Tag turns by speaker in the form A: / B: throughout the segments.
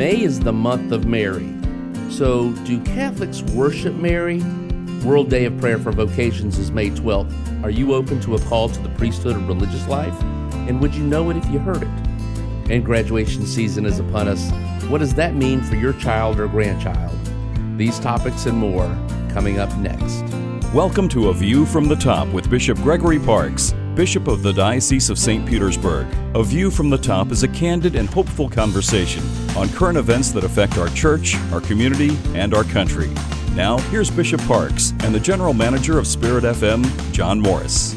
A: May is the month of Mary. So, do Catholics worship Mary? World Day of Prayer for Vocations is May 12th. Are you open to a call to the priesthood of religious life? And would you know it if you heard it? And graduation season is upon us. What does that mean for your child or grandchild? These topics and more coming up next.
B: Welcome to A View from the Top with Bishop Gregory Parkes, Bishop of the Diocese of St. Petersburg. A View from the Top is a candid and hopeful conversation on current events that affect our church, our community, and our country. Now, here's Bishop Parkes and the General Manager of Spirit FM, John Morris.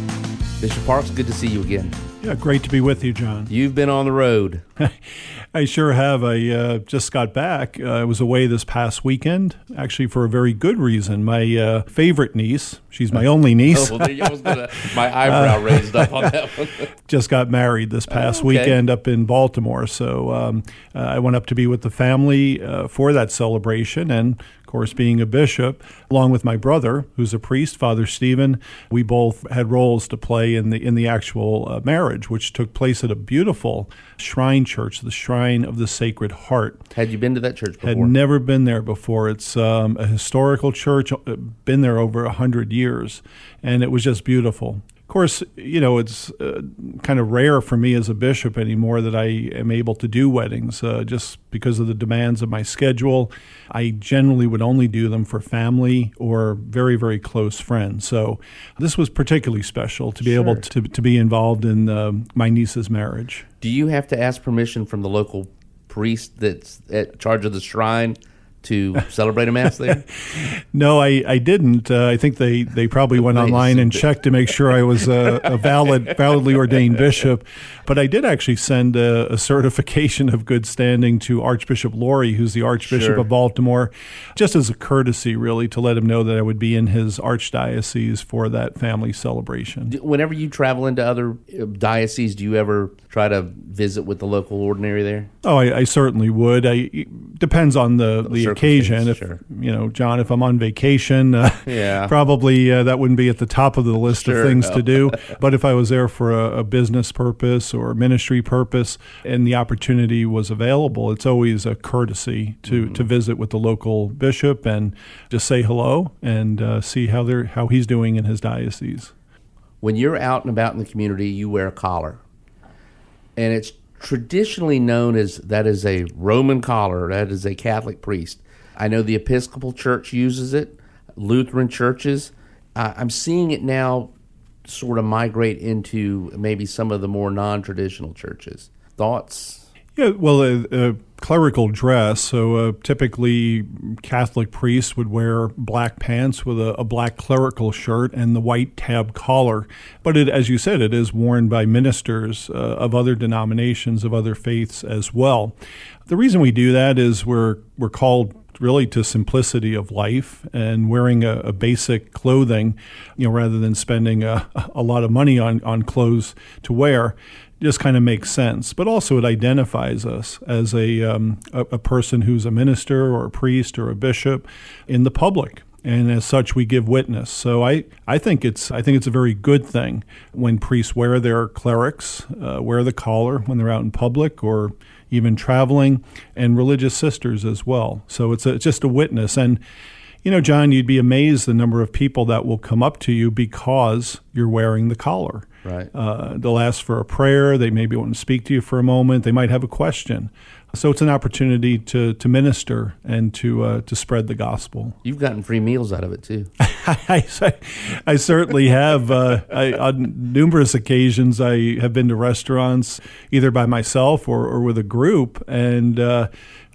A: Bishop Parkes, good to see you again.
C: Yeah, great to be with you, John.
A: You've been on the road.
C: I sure have. I uh, just got back. Uh, I was away this past weekend, actually for a very good reason. My uh, favorite niece, she's my only niece.
A: oh, well, gonna, my eyebrow raised up on that one.
C: just got married this past
A: Oh, okay.
C: weekend up in Baltimore. So um, uh, I went up to be with the family uh, for that celebration. And course, being a bishop, along with my brother, who's a priest, Father Stephen, we both had roles to play in the in the actual uh, marriage, which took place at a beautiful shrine church, the Shrine of the Sacred Heart.
A: Had you been to that church before?
C: Had never been there before. It's um, a historical church, uh, been there over a hundred years, and it was just beautiful. Of course, you know it's uh, kind of rare for me as a bishop anymore that I am able to do weddings, uh, just because of the demands of my schedule. I generally would only do them for family or very, very close friends. So this was particularly special to be able to to be involved in uh, my niece's marriage.
A: Do you have to ask permission from the local priest that's at charge of the shrine to celebrate a mass there?
C: No, I, I didn't. Uh, I think they, they probably went online and checked to make sure I was a, a valid, validly ordained bishop. But I did actually send a, a certification of good standing to Archbishop Lori, who's the Archbishop
A: Sure.
C: of Baltimore, just as a courtesy, really, to let him know that I would be in his archdiocese for that family celebration.
A: Whenever you travel into other uh, dioceses, do you ever try to visit with the local ordinary there?
C: Oh, I, I certainly would. I it depends on the, the occasion. If
A: Sure.
C: you know, John, if I'm on vacation, uh,
A: Yeah.
C: probably uh, that wouldn't be at the top of the list
A: Sure,
C: of things
A: no.
C: to do. but if I was there for a, a business purpose or ministry purpose, and the opportunity was available, it's always a courtesy to
A: Mm-hmm.
C: to visit with the local bishop and just say hello and uh, see how they're how he's doing in his diocese.
A: When you're out and about in the community, you wear a collar. And it's traditionally known as that is a Roman collar, that is a Catholic priest. I know the Episcopal Church uses it, Lutheran churches. Uh, I'm seeing it now sort of migrate into maybe some of the more non traditional churches. Thoughts?
C: Yeah, well, a, a clerical dress. So uh, typically, Catholic priests would wear black pants with a, a black clerical shirt and the white tab collar. But it, as you said, it is worn by ministers uh, of other denominations, of other faiths as well. The reason we do that is we're we're called really to simplicity of life and wearing a, a basic clothing, you know, rather than spending a, a lot of money on, on clothes to wear just kind of makes sense. But also, it identifies us as a, um, a, a person who's a minister or a priest or a bishop in the public. And as such, we give witness. So I, I think it's I think it's a very good thing when priests wear their clerics, uh, wear the collar when they're out in public or even traveling, and religious sisters as well. So it's, a, it's just a witness. And you know, John, you'd be amazed the number of people that will come up to you because you're wearing the collar.
A: Right.
C: Uh, they'll ask for a prayer. They maybe want to speak to you for a moment. They might have a question. So it's an opportunity to, to minister and to uh, to spread the gospel.
A: You've gotten free meals out of it too.
C: I, I certainly have. Uh, I, on numerous occasions, I have been to restaurants either by myself or, or with a group, and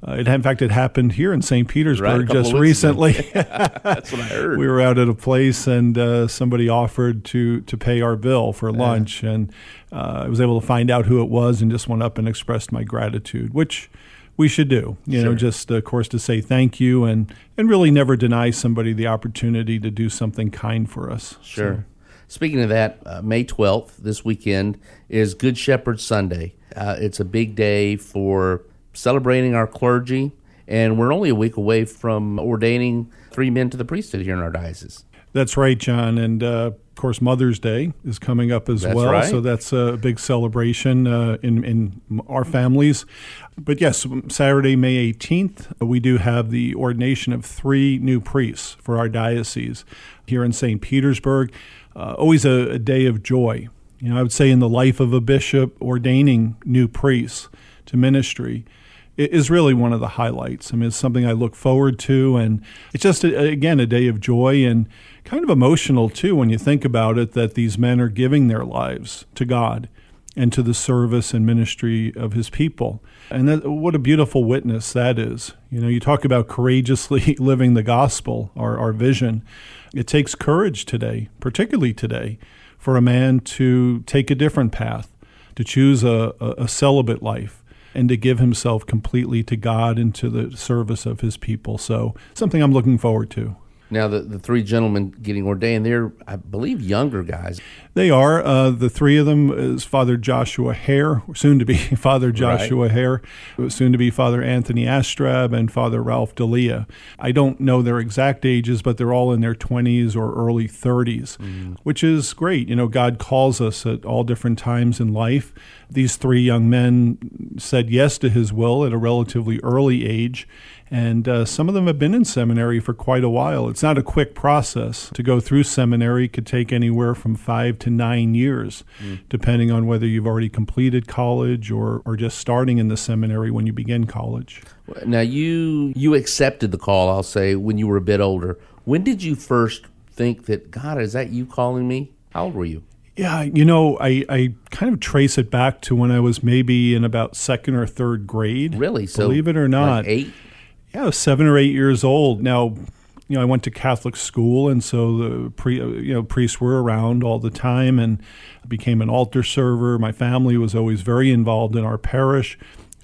C: uh, it, in fact, it happened here in St. Petersburg
A: couple
C: just
A: of weeks ago.
C: recently.
A: That's what I heard.
C: we were out at a place and uh, somebody offered to to pay our bill for lunch and uh, I was able to find out who it was and just went up and expressed my gratitude which we should do you know just of course to say thank you and and really never deny somebody the opportunity to do something kind for us
A: Sure. Speaking of that, uh, May 12th, this weekend, is Good Shepherd Sunday. Uh, it's a big day for celebrating our clergy, and we're only a week away from ordaining three men to the priesthood here in our diocese.
C: That's right, John. And uh, of course, Mother's Day is coming up as
A: That's
C: well.
A: right.
C: So that's a big celebration uh, in, in our families. But yes, Saturday, May 18th, we do have the ordination of three new priests for our diocese here in St. Petersburg. Uh, always a, a day of joy. You know, I would say in the life of a bishop, ordaining new priests to ministry is really one of the highlights. I mean, it's something I look forward to, and it's just a, again a day of joy and kind of emotional too when you think about it. That these men are giving their lives to God and to the service and ministry of His people, and that, what a beautiful witness that is. You know, you talk about courageously living the gospel, our our vision. It takes courage today, particularly today, for a man to take a different path, to choose a, a, a celibate life and to give himself completely to God and to the service of his people. So, something I'm looking forward to.
A: Now, the, the three gentlemen getting ordained, they're, I believe, younger guys.
C: They are uh, the three of them is Father Joshua Hare, soon to be Father Joshua Hare, soon to be Father Anthony Astrab, and Father Ralph Delia. I don't know their exact ages, but they're all in their 20s or early 30s, which is great. You know, God calls us at all different times in life. These three young men said yes to His will at a relatively early age. And uh, some of them have been in seminary for quite a while. It's not a quick process. To go through seminary could take anywhere from five to nine years, depending on whether you've already completed college or, or just starting in the seminary when you begin college.
A: Now, you you accepted the call, I'll say, when you were a bit older. When did you first think that, God, is that you calling me? How old were you?
C: Yeah, you know, I, I kind of trace it back to when I was maybe in about second or third grade.
A: Really? So,
C: Believe it or
A: like
C: not.
A: eight?
C: Yeah, I was seven or eight years old. Now, you know, I went to Catholic school, and so the pre, you know, priests were around all the time, and I became an altar server. My family was always very involved in our parish.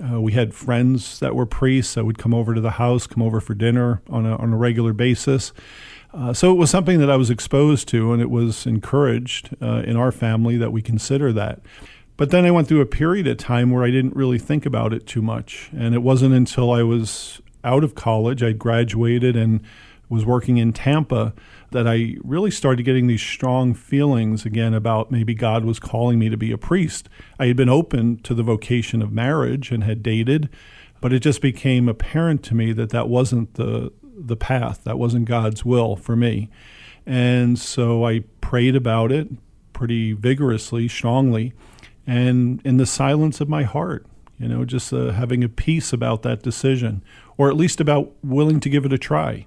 C: Uh, we had friends that were priests that would come over to the house, come over for dinner on a, on a regular basis. Uh, so it was something that I was exposed to, and it was encouraged uh, in our family that we consider that. But then I went through a period of time where I didn't really think about it too much. And it wasn't until I was out of college, I graduated and was working in Tampa, that I really started getting these strong feelings again about maybe God was calling me to be a priest. I had been open to the vocation of marriage and had dated, but it just became apparent to me that that wasn't the the path. That wasn't God's will for me. And so I prayed about it pretty vigorously, strongly, and in the silence of my heart, you know, just uh, having a peace about that decision, or at least about willing to give it a try.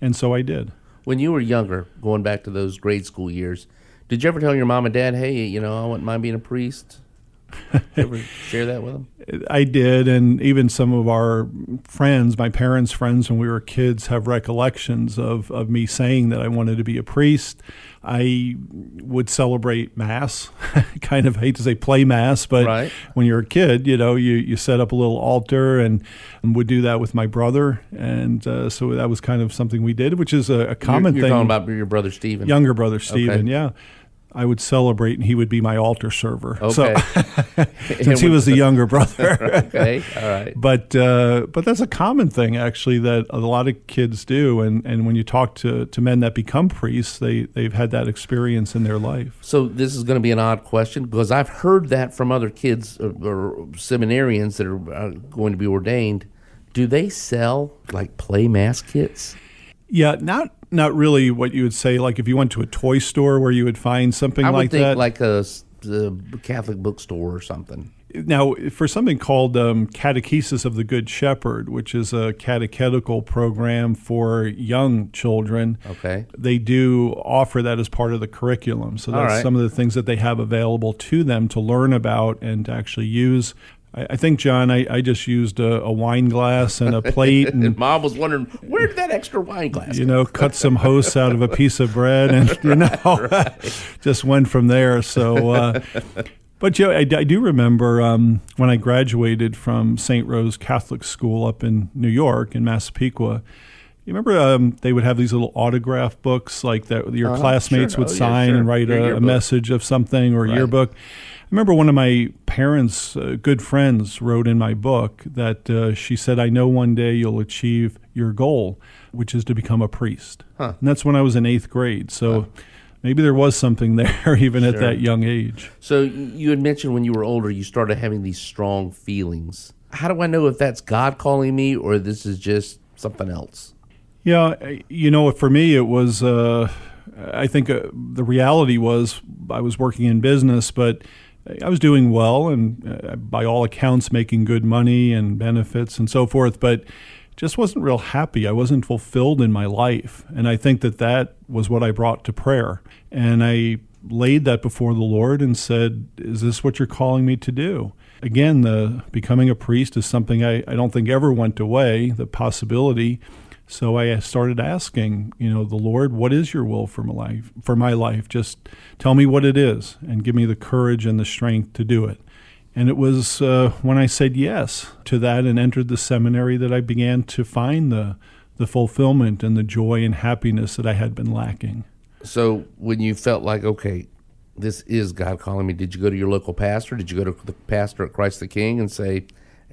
C: And so I did.
A: When you were younger, going back to those grade school years, did you ever tell your mom and dad, hey, you know, I wouldn't mind being a priest? Ever share that with them?
C: I did, and even some of our friends, my parents' friends when we were kids, have recollections of, of me saying that I wanted to be a priest. I would celebrate Mass, kind of hate to say play Mass, but
A: Right.
C: when you're a kid, you know, you, you set up a little altar and, and would do that with my brother. And uh, so that was kind of something we did, which is a, a common
A: you're, you're
C: thing.
A: talking about your brother Stephen.
C: Younger brother Stephen, yeah. I would celebrate, and he would be my altar server. So,
A: Okay.
C: since he was the younger brother.
A: okay. All right.
C: But uh, but that's a common thing actually that a lot of kids do, and, and when you talk to, to men that become priests, they they've had that experience in their life.
A: So this is going to be an odd question because I've heard that from other kids or, or seminarians that are uh, going to be ordained. Do they sell like play mass kits?
C: Yeah, not not really what you would say. Like if you went to a toy store where you would find something
A: I would
C: like
A: think
C: that.
A: like a, Catholic bookstore or something.
C: now, for something called um, Catechesis of the Good Shepherd, which is a catechetical program for young children,
A: Okay.
C: they do offer that as part of the curriculum. So that's
A: right.
C: some of the things that they have available to them to learn about and to actually use. I, I think, John, I, I just used a, a wine glass and a plate and
A: And mom was wondering where did that extra wine glass?
C: you know, cut some hosts out of a piece of bread, and you know, just went from there. So, uh, but you know, I, I do remember um, when I graduated from St. Rose Catholic School up in New York in Massapequa. You remember um, they would have these little autograph books like that your
A: Uh-huh,
C: classmates
A: sure.
C: would
A: Oh, yeah,
C: sign
A: sure.
C: and write a, a message of something or a
A: Right.
C: yearbook. I remember one of my parents' uh, good friends wrote in my book that uh, she said, I know one day you'll achieve your goal, which is to become a priest.
A: Huh.
C: And that's when I was in eighth grade. So maybe there was something there even at that young age.
A: So you had mentioned when you were older, you started having these strong feelings. How do I know if that's God calling me or this is just something else?
C: Yeah, you know, for me, it was. Uh, I think uh, the reality was I was working in business, but I was doing well and, uh, by all accounts, making good money and benefits and so forth. But just wasn't real happy. I wasn't fulfilled in my life, and I think that that was what I brought to prayer. And I laid that before the Lord and said, "Is this what you're calling me to do?" Again, the becoming a priest is something I, I don't think ever went away. The possibility. So I started asking, you know, the Lord, what is your will for my life? For my life, just tell me what it is, and give me the courage and the strength to do it. And it was uh, when I said yes to that and entered the seminary that I began to find the the fulfillment and the joy and happiness that I had been lacking.
A: So when you felt like, okay, this is God calling me, did you go to your local pastor? Did you go to the pastor at Christ the King and say,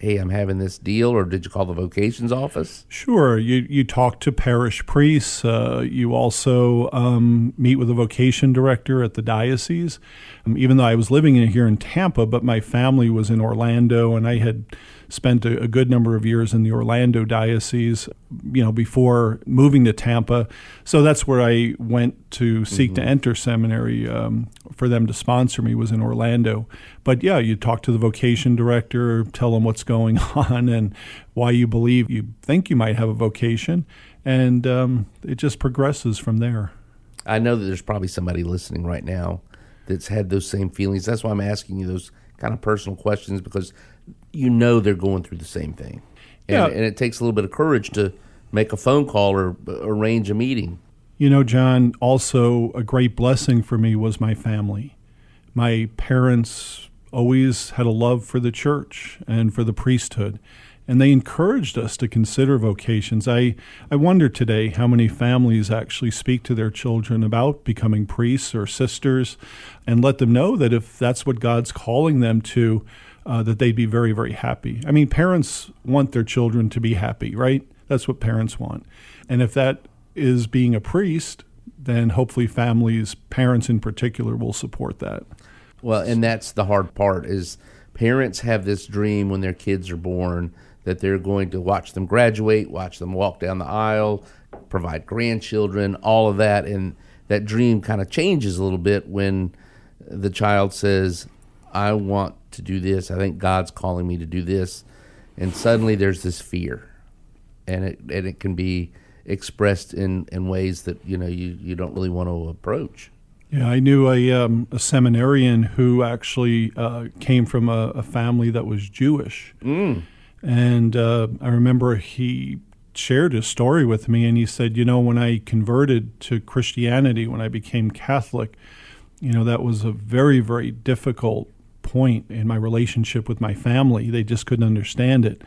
A: hey, I'm having this deal? Or did you call the vocations office?
C: Sure, you you talk to parish priests. Uh, you also um, meet with a vocation director at the diocese. Um, even though I was living in, here in Tampa, but my family was in Orlando, and I had spent a, a good number of years in the Orlando diocese. You know, before moving to Tampa, so that's where I went to seek to enter seminary um, for them to sponsor me. Was in Orlando, but yeah, you talk to the vocation director, tell them what's going on and why you believe you think you might have a vocation, and um, it just progresses from there.
A: I know that there's probably somebody listening right now that's had those same feelings. That's why I'm asking you those kind of personal questions because you know they're going through the same thing. And,
C: Yeah.
A: and it takes a little bit of courage to make a phone call or arrange a meeting.
C: You know, John, also a great blessing for me was my family. My parents always had a love for the church and for the priesthood, and they encouraged us to consider vocations. I, I wonder today how many families actually speak to their children about becoming priests or sisters and let them know that if that's what God's calling them to, uh, that they'd be very, very happy. I mean, parents want their children to be happy, right? That's what parents want. And if that is being a priest, then hopefully families, parents in particular, will support that.
A: Well, and that's the hard part is parents have this dream when their kids are born that they're going to watch them graduate, watch them walk down the aisle, provide grandchildren, all of that and that dream kind of changes a little bit when the child says, "I want to do this. I think God's calling me to do this." And suddenly there's this fear. And it and it can be expressed in in ways that, you know, you you don't really want to approach.
C: Yeah, I knew a, um, a seminarian who actually uh, came from a, a family that was Jewish. And uh, I remember he shared his story with me, and he said, You know, when I converted to Christianity, when I became Catholic, you know, that was a very, very difficult point in my relationship with my family. They just couldn't understand it.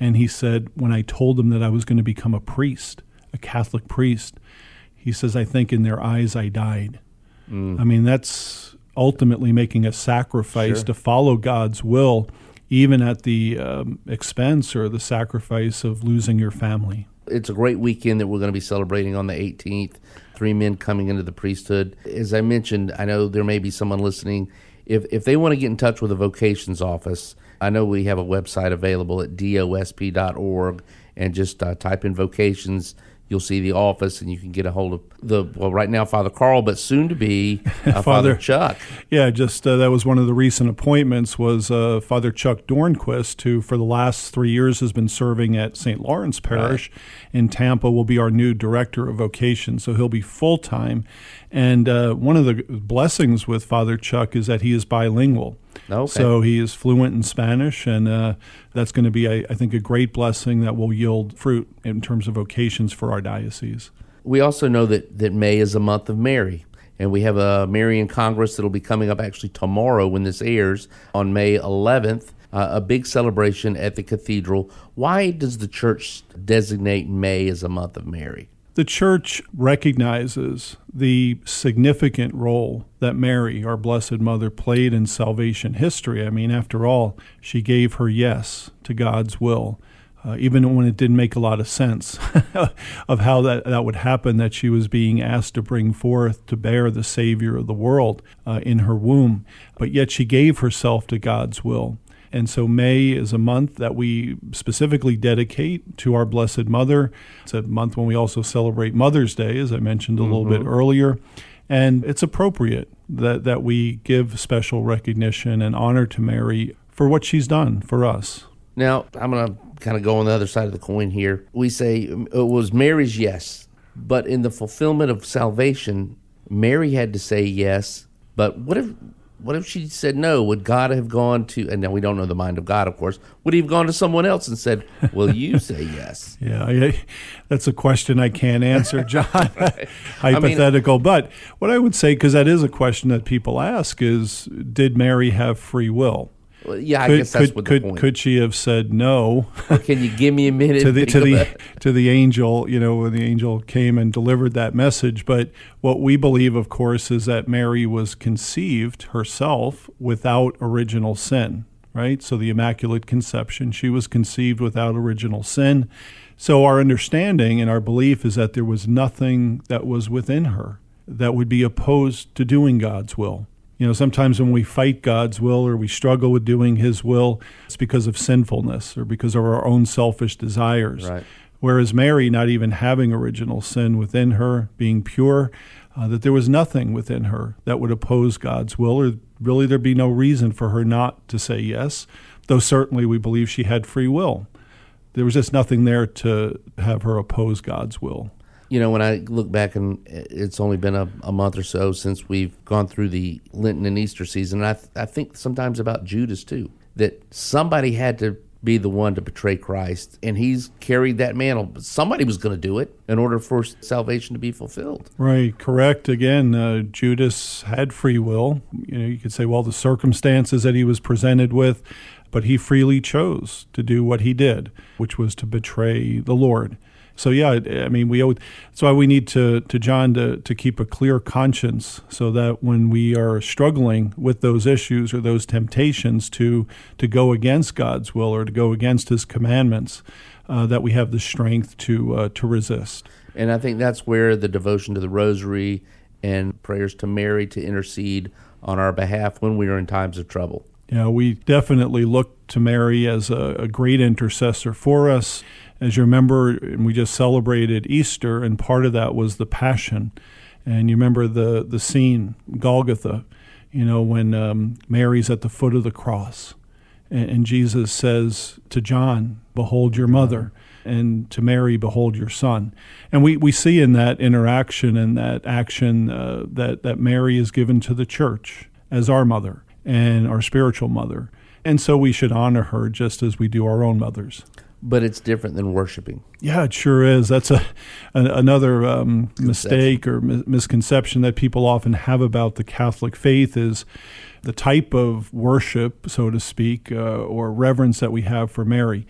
C: And he said, When I told them that I was going to become a priest, a Catholic priest, he says, I think in their eyes I died. I mean, that's ultimately making a sacrifice
A: Sure.
C: to follow God's will, even at the um, expense or the sacrifice of losing your family.
A: it's a great weekend that we're going to be celebrating on the 18th. Three men coming into the priesthood. As I mentioned, I know there may be someone listening. If if they want to get in touch with the vocations office, I know we have a website available at dosp.org, and just uh, type in vocations. You'll see the office, and you can get a hold of the well. Right now, Father Carl, but soon to be uh, Father
C: Father-
A: Chuck.
C: Yeah, just uh, that was one of the recent appointments was uh, Father Chuck Dornquast, who for the last three years has been serving at St. Lawrence Parish in Tampa, will be our new director of vocation. So he'll be full time. And uh, one of the blessings with Father Chuck is that he is bilingual.
A: Okay.
C: So he is fluent in Spanish, and uh, that's going to be, I, I think, a great blessing that will yield fruit in terms of vocations for our diocese.
A: We also know that, that May is a month of Mary. And we have a Marian Congress that'll be coming up actually tomorrow when this airs on May 11th. uh, a big celebration at the cathedral. Why does the church designate May as a month of Mary?
C: The church recognizes the significant role that Mary, our Blessed Mother, played in salvation history. I mean, after all, she gave her yes to God's will. Uh, even when it didn't make a lot of sense of how that, that would happen, that she was being asked to bring forth to bear the Savior of the world uh, in her womb. But yet she gave herself to God's will. And so May is a month that we specifically dedicate to our Blessed Mother. It's a month when we also celebrate Mother's Day, as I mentioned a mm-hmm. little bit mm-hmm. earlier. And it's appropriate that, that we give special recognition and honor to Mary for what she's done for us.
A: Now, I'm going to kind of go on the other side of the coin here. We say it was Mary's yes, but in the fulfillment of salvation, Mary had to say yes. But what if what if she said no? Would God have gone to, and now we don't know the mind of God, of course, would he have gone to someone else and said, Will you say yes?
C: yeah, I, that's a question I can't answer, John. Hypothetical. I mean, but what I would say, because that is a question that people ask, is did Mary have free will?
A: Well, yeah, I could, guess that's could, what
C: could,
A: point.
C: Could she have said no?
A: can you give me a minute
C: to the to the to the angel? You know, when the angel came and delivered that message. But what we believe, of course, is that Mary was conceived herself without original sin. Right. So the Immaculate Conception, she was conceived without original sin. So our understanding and our belief is that there was nothing that was within her that would be opposed to doing God's will. You know, sometimes when we fight God's will or we struggle with doing His will, it's because of sinfulness or because of our own selfish desires.
A: Right.
C: Whereas Mary, not even having original sin within her, being pure, uh, that there was nothing within her that would oppose God's will, or really there'd be no reason for her not to say yes, though certainly we believe she had free will. There was just nothing there to have her oppose God's will
A: you know, when I look back and it's only been a, a, month or so since we've gone through the Lenten and Easter season, I, th- I think sometimes about Judas too, that somebody had to be the one to betray Christ, and he's carried that mantle. Somebody was going to do it in order for salvation to be fulfilled.
C: Right, correct. Again, uh, Judas had free will. You know, you could say, well, the circumstances that he was presented with, but he freely chose to do what he did, which was to betray the Lord. So yeah, I mean, we owe, that's why we need to to John to to keep a clear conscience, so that when we are struggling with those issues or those temptations to to go against God's will or to go against His commandments, uh, that we have the strength to uh, to resist.
A: And I think that's where the devotion to the Rosary and prayers to Mary to intercede on our behalf when we are in times of trouble.
C: Yeah, we definitely look to Mary as a, a great intercessor for us as you remember, we just celebrated Easter, and part of that was the Passion. And you remember the, the scene, Golgotha, you know, when um, Mary's at the foot of the cross. And, and, Jesus says to John, Behold your mother. And to Mary, behold your son. And we, we see in that interaction and that action uh, that, that Mary is given to the church as our mother and our spiritual mother. And so we should honor her just as we do our own mothers
A: but it's different than worshiping.
C: Yeah, it sure is. That's a, another um, mistake or mi- misconception that people often have about the Catholic faith is the type of worship, so to speak, uh, or reverence that we have for Mary.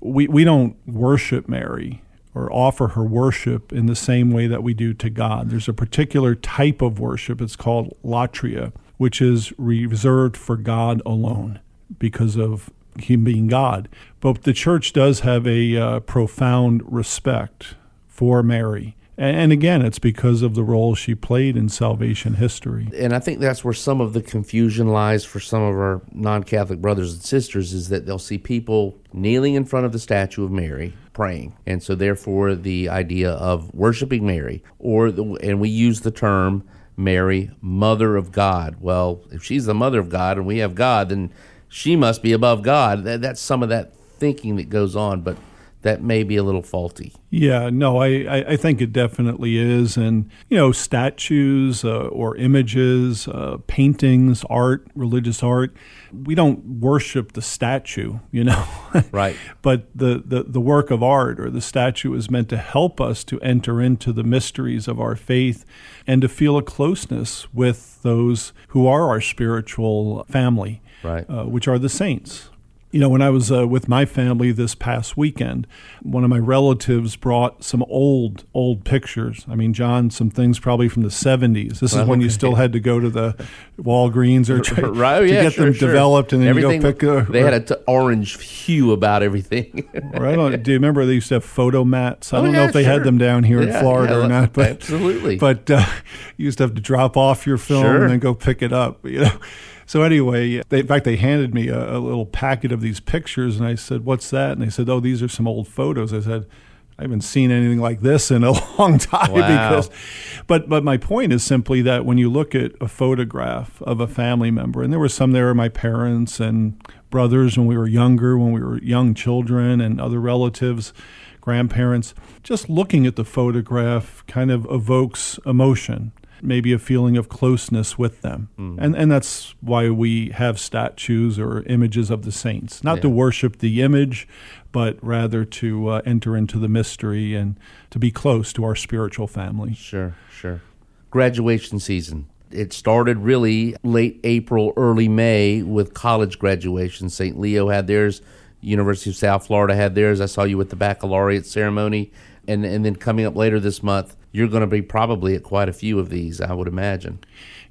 C: We we don't worship Mary or offer her worship in the same way that we do to God. There's a particular type of worship. It's called latria, which is reserved for God alone because of him being God. But the church does have a uh, profound respect for Mary. And again, it's because of the role she played in salvation history.
A: And I think that's where some of the confusion lies for some of our non Catholic brothers and sisters is that they'll see people kneeling in front of the statue of Mary praying. And so, therefore, the idea of worshiping Mary, or the, and we use the term Mary, Mother of God. Well, if she's the Mother of God and we have God, then she must be above God. That, that's some of that thinking that goes on, but that may be a little faulty.
C: Yeah, no, I, I think it definitely is. And, you know, statues uh, or images, uh, paintings, art, religious art, we don't worship the statue, you know.
A: Right.
C: but the, the, the work of art or the statue is meant to help us to enter into the mysteries of our faith and to feel a closeness with those who are our spiritual family
A: right.
C: Uh, which are the saints. You know, when I was uh, with my family this past weekend, one of my relatives brought some old, old pictures. I mean, John, some things probably from the 70s. This is when you still had to go to the Walgreens or try,
A: right,
C: to
A: yeah,
C: get
A: sure,
C: them
A: sure.
C: developed and then
A: everything,
C: you go pick a,
A: They had an t- orange hue about everything.
C: right on. Do you remember they used to have photo mats? I
A: Oh,
C: don't know if they
A: sure.
C: had them down here
A: Yeah,
C: in Florida
A: yeah,
C: or not, but
A: absolutely.
C: But uh, you used to have to drop off your film and then go pick it up. You know. So anyway, they, in fact, they handed me a, a little packet of these pictures, and I said, "What's that?" And they said, "Oh, these are some old photos." I said. I haven't seen anything like this in a long time
A: Wow.
C: because but but my point is simply that when you look at a photograph of a family member and there were some there were my parents and brothers when we were younger when we were young children and other relatives grandparents just looking at the photograph kind of evokes emotion maybe a feeling of closeness with them and and that's why we have statues or images of the saints not to worship the image but rather to uh, enter into the mystery and to be close to our spiritual family
A: Sure, sure. Graduation season. It started really late April, early May with college graduation. St. Leo had theirs. University of South Florida had theirs. I saw you with the baccalaureate ceremony. And, and then coming up later this month, you're going to be probably at quite a few of these, I would imagine.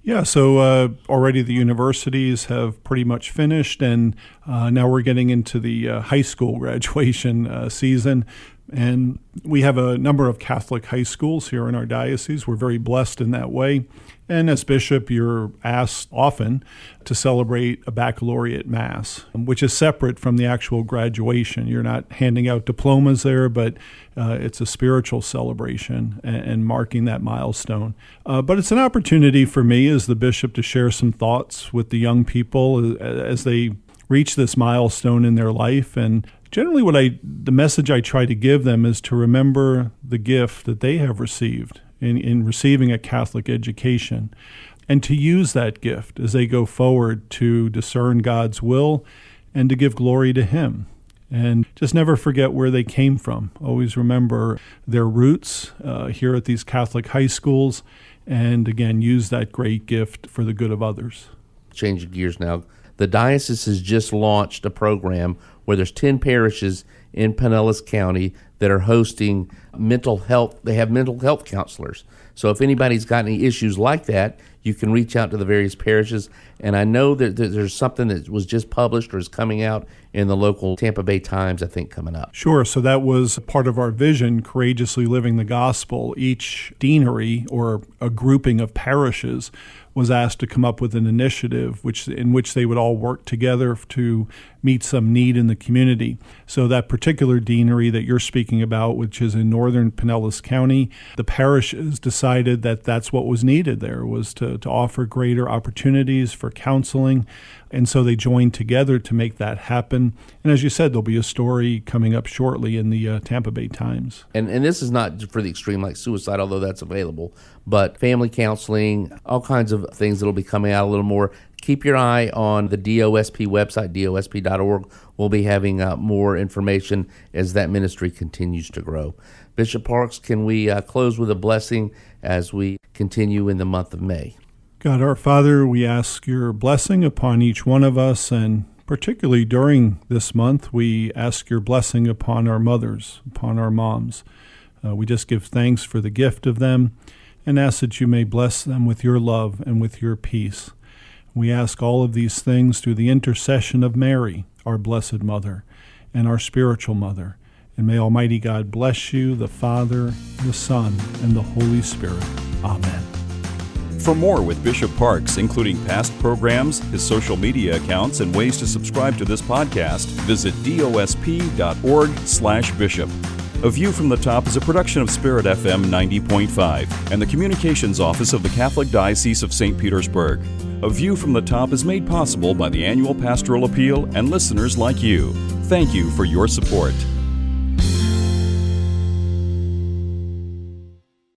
C: Yeah, so uh, already the universities have pretty much finished, and uh, now we're getting into the uh, high school graduation uh, season. And we have a number of Catholic high schools here in our diocese. We're very blessed in that way. And as bishop, you're asked often to celebrate a baccalaureate mass, which is separate from the actual graduation. You're not handing out diplomas there, but uh, it's a spiritual celebration and, and marking that milestone. Uh, but it's an opportunity for me as the bishop to share some thoughts with the young people uh, as they reach this milestone in their life and generally what i the message i try to give them is to remember the gift that they have received in, in receiving a catholic education and to use that gift as they go forward to discern god's will and to give glory to him and just never forget where they came from. Always remember their roots uh, here at these Catholic high schools, and again, use that great gift for the good of others.
A: changing gears now. The diocese has just launched a program where there's 10 parishes in Pinellas County that are hosting mental health. They have mental health counselors. So if anybody's got any issues like that, you can reach out to the various parishes. And I know that there's something that was just published or is coming out in the local Tampa Bay Times, I think, coming up.
C: Sure. So that was part of our vision, courageously living the gospel. Each deanery or a grouping of parishes was asked to come up with an initiative which in which they would all work together to meet some need in the community. So that particular deanery that you're speaking about, which is in northern Pinellas County, the parishes decided that that's what was needed there was to, to offer greater opportunities for counseling. And so they joined together to make that happen. And as you said, there'll be a story coming up shortly in the uh, Tampa Bay Times.
A: and and this is not for the extreme like suicide, although that's available, but family counseling, all kinds of things that'll be coming out a little more. Keep your eye on the DOSP website, dosp.org. We'll be having uh, more information as that ministry continues to grow. Bishop Parkes, can we uh, close with a blessing as we continue in the month of May?
C: God our Father, we ask your blessing upon each one of us, and particularly during this month, we ask your blessing upon our mothers, upon our moms. Uh, we just give thanks for the gift of them and ask that you may bless them with your love and with your peace. We ask all of these things through the intercession of Mary, our Blessed Mother, and our spiritual mother. And may Almighty God bless you, the Father, the Son, and the Holy Spirit. Amen.
B: For more with Bishop Parkes, including past programs, his social media accounts, and ways to subscribe to this podcast, visit dosp.org/bishop. A View from the Top is a production of Spirit FM 90.5 and the Communications Office of the Catholic Diocese of St. Petersburg. A View from the Top is made possible by the annual Pastoral Appeal and listeners like you. Thank you for your support.